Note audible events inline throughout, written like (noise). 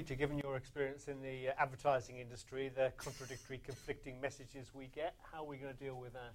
Peta, given your experience in the uh, advertising industry, the contradictory, conflicting messages we get, how are we going to deal with that?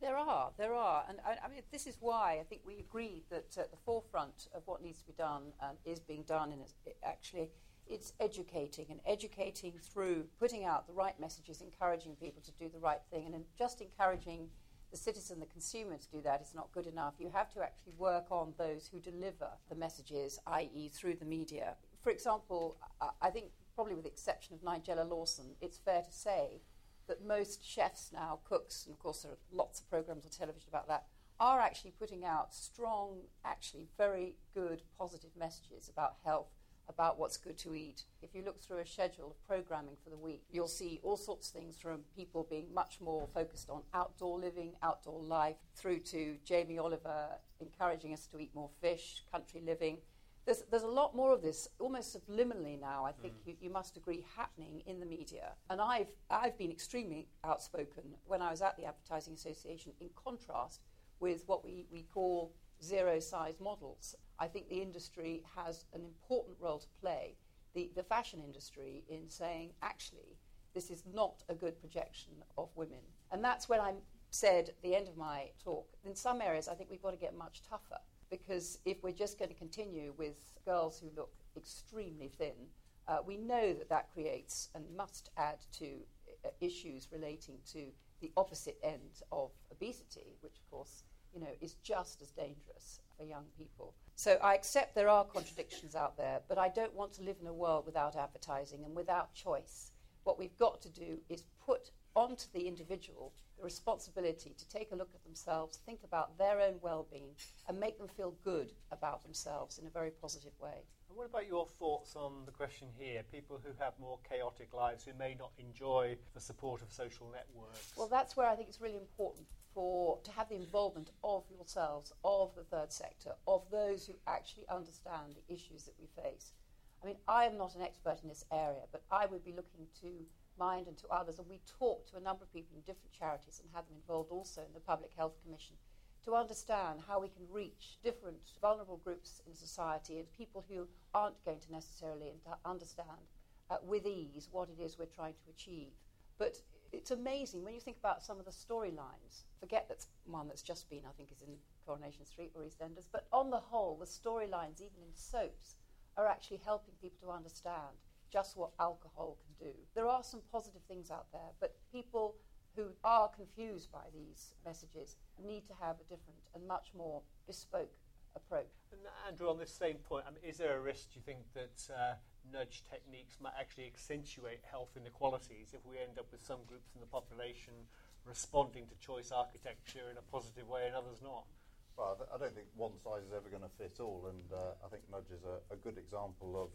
There are, there are. And I, I mean, this is why I think we agreed that at the forefront of what needs to be done and is being done, and actually, it's educating and educating through putting out the right messages, encouraging people to do the right thing, and just encouraging the citizen, the consumer, to do that is not good enough. You have to actually work on those who deliver the messages, i.e., through the media. For example, I think probably with the exception of Nigella Lawson, it's fair to say that most chefs now, cooks, and of course there are lots of programs on television about that, are actually putting out strong, actually very good, positive messages about health, about what's good to eat. If you look through a schedule of programming for the week, you'll see all sorts of things from people being much more focused on outdoor living, outdoor life, through to Jamie Oliver encouraging us to eat more fish, country living. There's, there's a lot more of this, almost subliminally now, I think mm. you, you must agree, happening in the media. And I've, I've been extremely outspoken when I was at the Advertising Association, in contrast with what we, we call zero size models. I think the industry has an important role to play, the, the fashion industry, in saying, actually, this is not a good projection of women. And that's when I said at the end of my talk, in some areas, I think we've got to get much tougher. Because if we're just going to continue with girls who look extremely thin, uh, we know that that creates and must add to uh, issues relating to the opposite end of obesity, which, of course, you know, is just as dangerous for young people. So I accept there are contradictions out there, but I don't want to live in a world without advertising and without choice. What we've got to do is put onto the individual the responsibility to take a look at themselves, think about their own well being, and make them feel good about themselves in a very positive way. And what about your thoughts on the question here? People who have more chaotic lives who may not enjoy the support of social networks. Well, that's where I think it's really important for to have the involvement of yourselves, of the third sector, of those who actually understand the issues that we face. I mean, I am not an expert in this area, but I would be looking to mind and to others, and we talked to a number of people in different charities and had them involved also in the Public Health Commission to understand how we can reach different vulnerable groups in society and people who aren't going to necessarily understand uh, with ease what it is we're trying to achieve. But it's amazing when you think about some of the storylines. Forget that's one that's just been, I think, is in Coronation Street or EastEnders. But on the whole, the storylines, even in soaps, are actually helping people to understand just what alcohol can do. There are some positive things out there, but people who are confused by these messages need to have a different and much more bespoke approach. And Andrew, on this same point, I mean, is there a risk, do you think, that uh, nudge techniques might actually accentuate health inequalities if we end up with some groups in the population responding to choice architecture in a positive way and others not? Well, I, th- I don't think one size is ever going to fit all, and uh, I think nudge is a, a good example of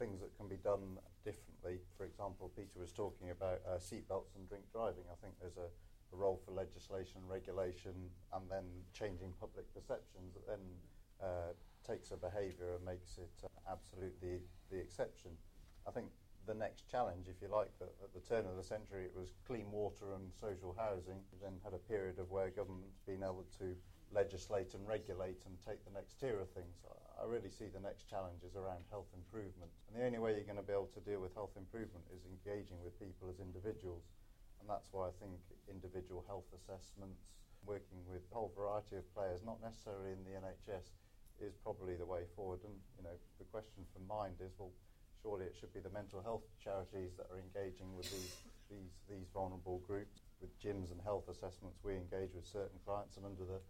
things that can be done differently. For example, Peta was talking about uh, seatbelts and drink driving. I think there's a, a, role for legislation, regulation, and then changing public perceptions that then uh, takes a behaviour and makes it uh, absolutely the exception. I think the next challenge, if you like, that at the turn of the century it was clean water and social housing. We then had a period of where government's been able to legislate and regulate and take the next tier of things. I really see the next challenges around health improvement. And the only way you're going to be able to deal with health improvement is engaging with people as individuals. And that's why I think individual health assessments, working with a whole variety of players, not necessarily in the NHS, is probably the way forward. And you know, the question from mind is, well, surely it should be the mental health charities that are engaging with these these these vulnerable groups. With gyms and health assessments, we engage with certain clients, and under the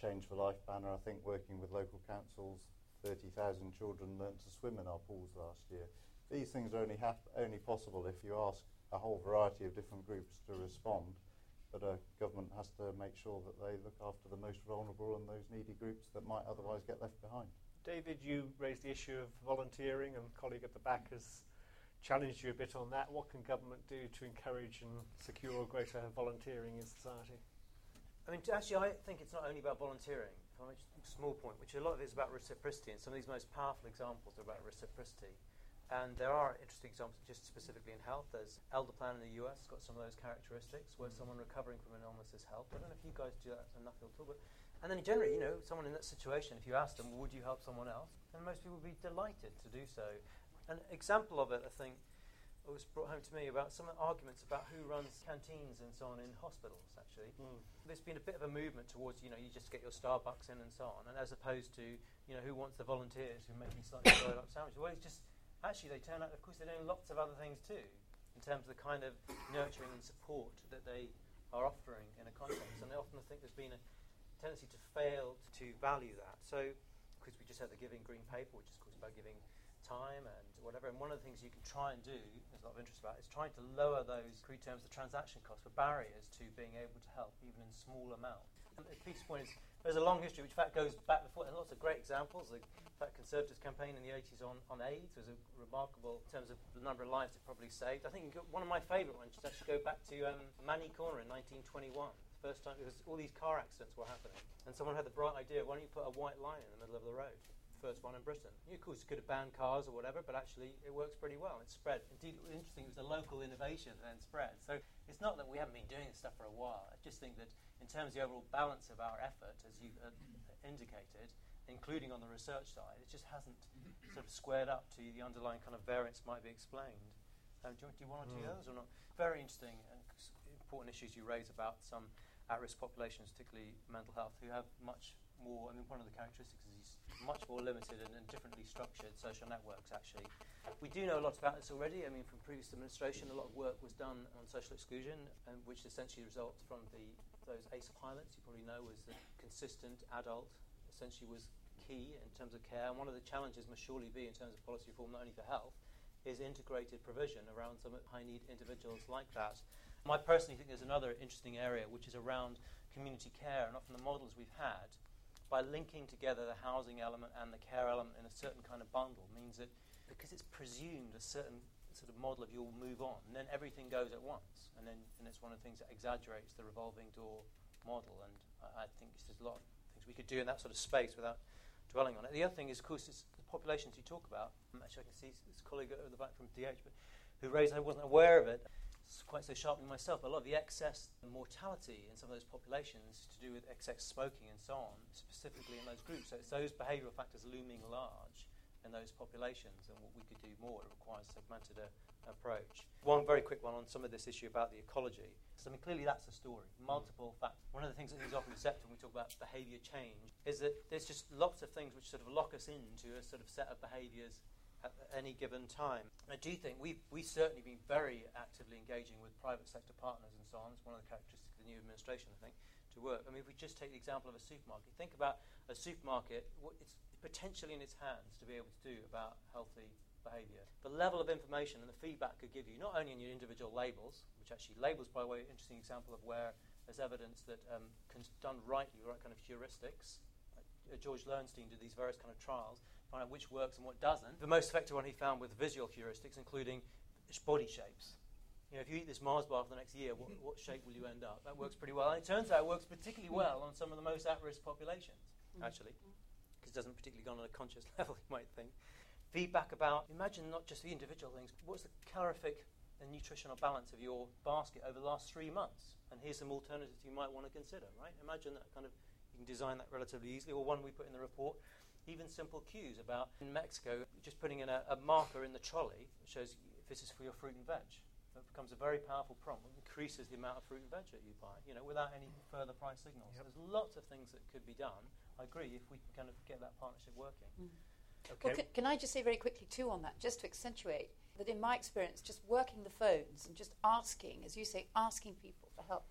Change for Life banner, I think working with local councils, 30,000 children learnt to swim in our pools last year. These things are only hap- only possible if you ask a whole variety of different groups to respond but a government has to make sure that they look after the most vulnerable and those needy groups that might otherwise get left behind. David, you raised the issue of volunteering, and a colleague at the back has challenged you a bit on that. What can government do to encourage and secure greater volunteering in society? I mean, actually, I think it's not only about volunteering. Small point, which a lot of it is about reciprocity, and some of these most powerful examples are about reciprocity. And there are interesting examples, just specifically in health. There's Elderplan in the US, got some of those characteristics, where mm. someone recovering from an illness is helped. I don't know if you guys do that enough at all, but and then generally, you know, someone in that situation, if you ask them, would you help someone else? And most people would be delighted to do so. An example of it, I think, was brought home to me about some arguments about who runs canteens and so on in hospitals. Actually, mm. there's been a bit of a movement towards you know you just get your Starbucks in and so on, and as opposed to you know who wants the volunteers who make these slightly boiled up sandwiches. Well, it's just actually they turn out. Of course, they're doing lots of other things too in terms of the kind of nurturing and support that they are offering in a context. And I often think there's been a tendency to fail to value that. So, because we just had the Giving Green Paper, which is of course about giving time and whatever. And one of the things you can try and do, there's a lot of interest about, is trying to lower those crude terms, the transaction costs, for barriers to being able to help, even in small amounts. And Peta's point is there's a long history, which in fact goes back before, and lots of great examples. The fact Conservatives campaign in the 80s on, on AIDS was remarkable in terms of the number of lives it probably saved. I think one of my favourite ones is actually go back to um, Maney Corner in 1921. The first time, because all these car accidents were happening, and someone had the bright idea, why don't you put a white line in the middle of the road? First one in Britain. You, of course, you could have banned cars or whatever, but actually it works pretty well. It spread. Indeed, it was interesting. It was a local innovation that then spread. So it's not that we haven't been doing this stuff for a while. I just think that in terms of the overall balance of our effort, as you uh, indicated, including on the research side, it just hasn't sort of squared up to the underlying kind of variance might be explained. Um, do you want to do one or two mm. others or not? Very interesting and important issues you raise about some at-risk populations, particularly mental health, who have much more. I mean, one of the characteristics is these much more limited and, and, differently structured social networks, actually. We do know a lot about this already. I mean, from previous administration, a lot of work was done on social exclusion, um, which essentially results from the those ACE pilots. You probably know was that consistent adult essentially was key in terms of care. And one of the challenges must surely be in terms of policy reform, not only for health, is integrated provision around some high need individuals like that. I personally think there's another interesting area which is around community care, and often the models we've had by linking together the housing element and the care element in a certain kind of bundle means that because it's presumed a certain sort of model of you'll move on, and then everything goes at once, and then and it's one of the things that exaggerates the revolving door model. And I, I think there's a lot of things we could do in that sort of space without dwelling on it. The other thing is, of course, is the populations you talk about. Actually, I can see this colleague over the back from DH, but who raised I wasn't aware of it quite so sharply myself, a lot of the excess mortality in some of those populations to do with excess smoking and so on, specifically in those groups. So it's those behavioural factors looming large in those populations, and what we could do more. It requires a segmented uh, approach. One very quick one on some of this issue about the ecology. So, I mean, clearly that's a story. Multiple factors. One of the things that is often accepted when we talk about behaviour change is that there's just lots of things which sort of lock us into a sort of set of behaviours at any given time. I do think we've, we've certainly been very actively engaging with private sector partners and so on. It's one of the characteristics of the new administration, I think, to work. I mean, if we just take the example of a supermarket, think about a supermarket, what it's potentially in its hands to be able to do about healthy behaviour. The level of information and the feedback could give you, not only in your individual labels, which actually labels, by the way, interesting example of where there's evidence that um, done rightly, right kind of heuristics. Uh, George Loewenstein did these various kind of trials find out which works and what doesn't. The most effective one he found with visual heuristics, including body shapes. You know, if you eat this Mars bar for the next year, what, what shape will you end up? That works pretty well. And it turns out it works particularly well on some of the most at-risk populations, mm. actually, because it doesn't particularly go on a conscious (laughs) level, you might think. Feedback about, imagine not just the individual things, but what's the calorific and nutritional balance of your basket over the last three months? And here's some alternatives you might want to consider, right? Imagine that kind of, you can design that relatively easily, or one we put in the report even simple cues about in Mexico just putting in a, a marker in the trolley that shows if this is for your fruit and veg. It becomes a very powerful prompt. It increases the amount of fruit and veg that you buy, you know, without any further price signals. Yep. There's lots of things that could be done. I agree if we can kind of get that partnership working. Mm. Okay. Well, can, can I just say very quickly too on that, just to accentuate that in my experience, just working the phones and just asking, as you say, asking people for help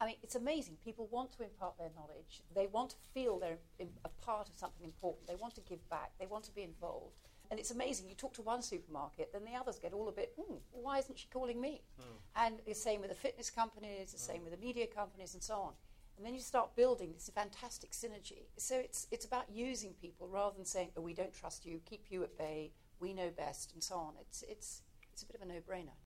I mean, it's amazing. People want to impart their knowledge. They want to feel they're a part of something important. They want to give back. They want to be involved. And it's amazing. You talk to one supermarket, then the others get all a bit, hmm, why isn't she calling me? Mm. And the same with the fitness companies, the mm. same with the media companies, and so on. And then you start building this fantastic synergy. So it's, it's about using people rather than saying, oh, we don't trust you, keep you at bay, we know best, and so on. It's, it's, it's a bit of a no brainer.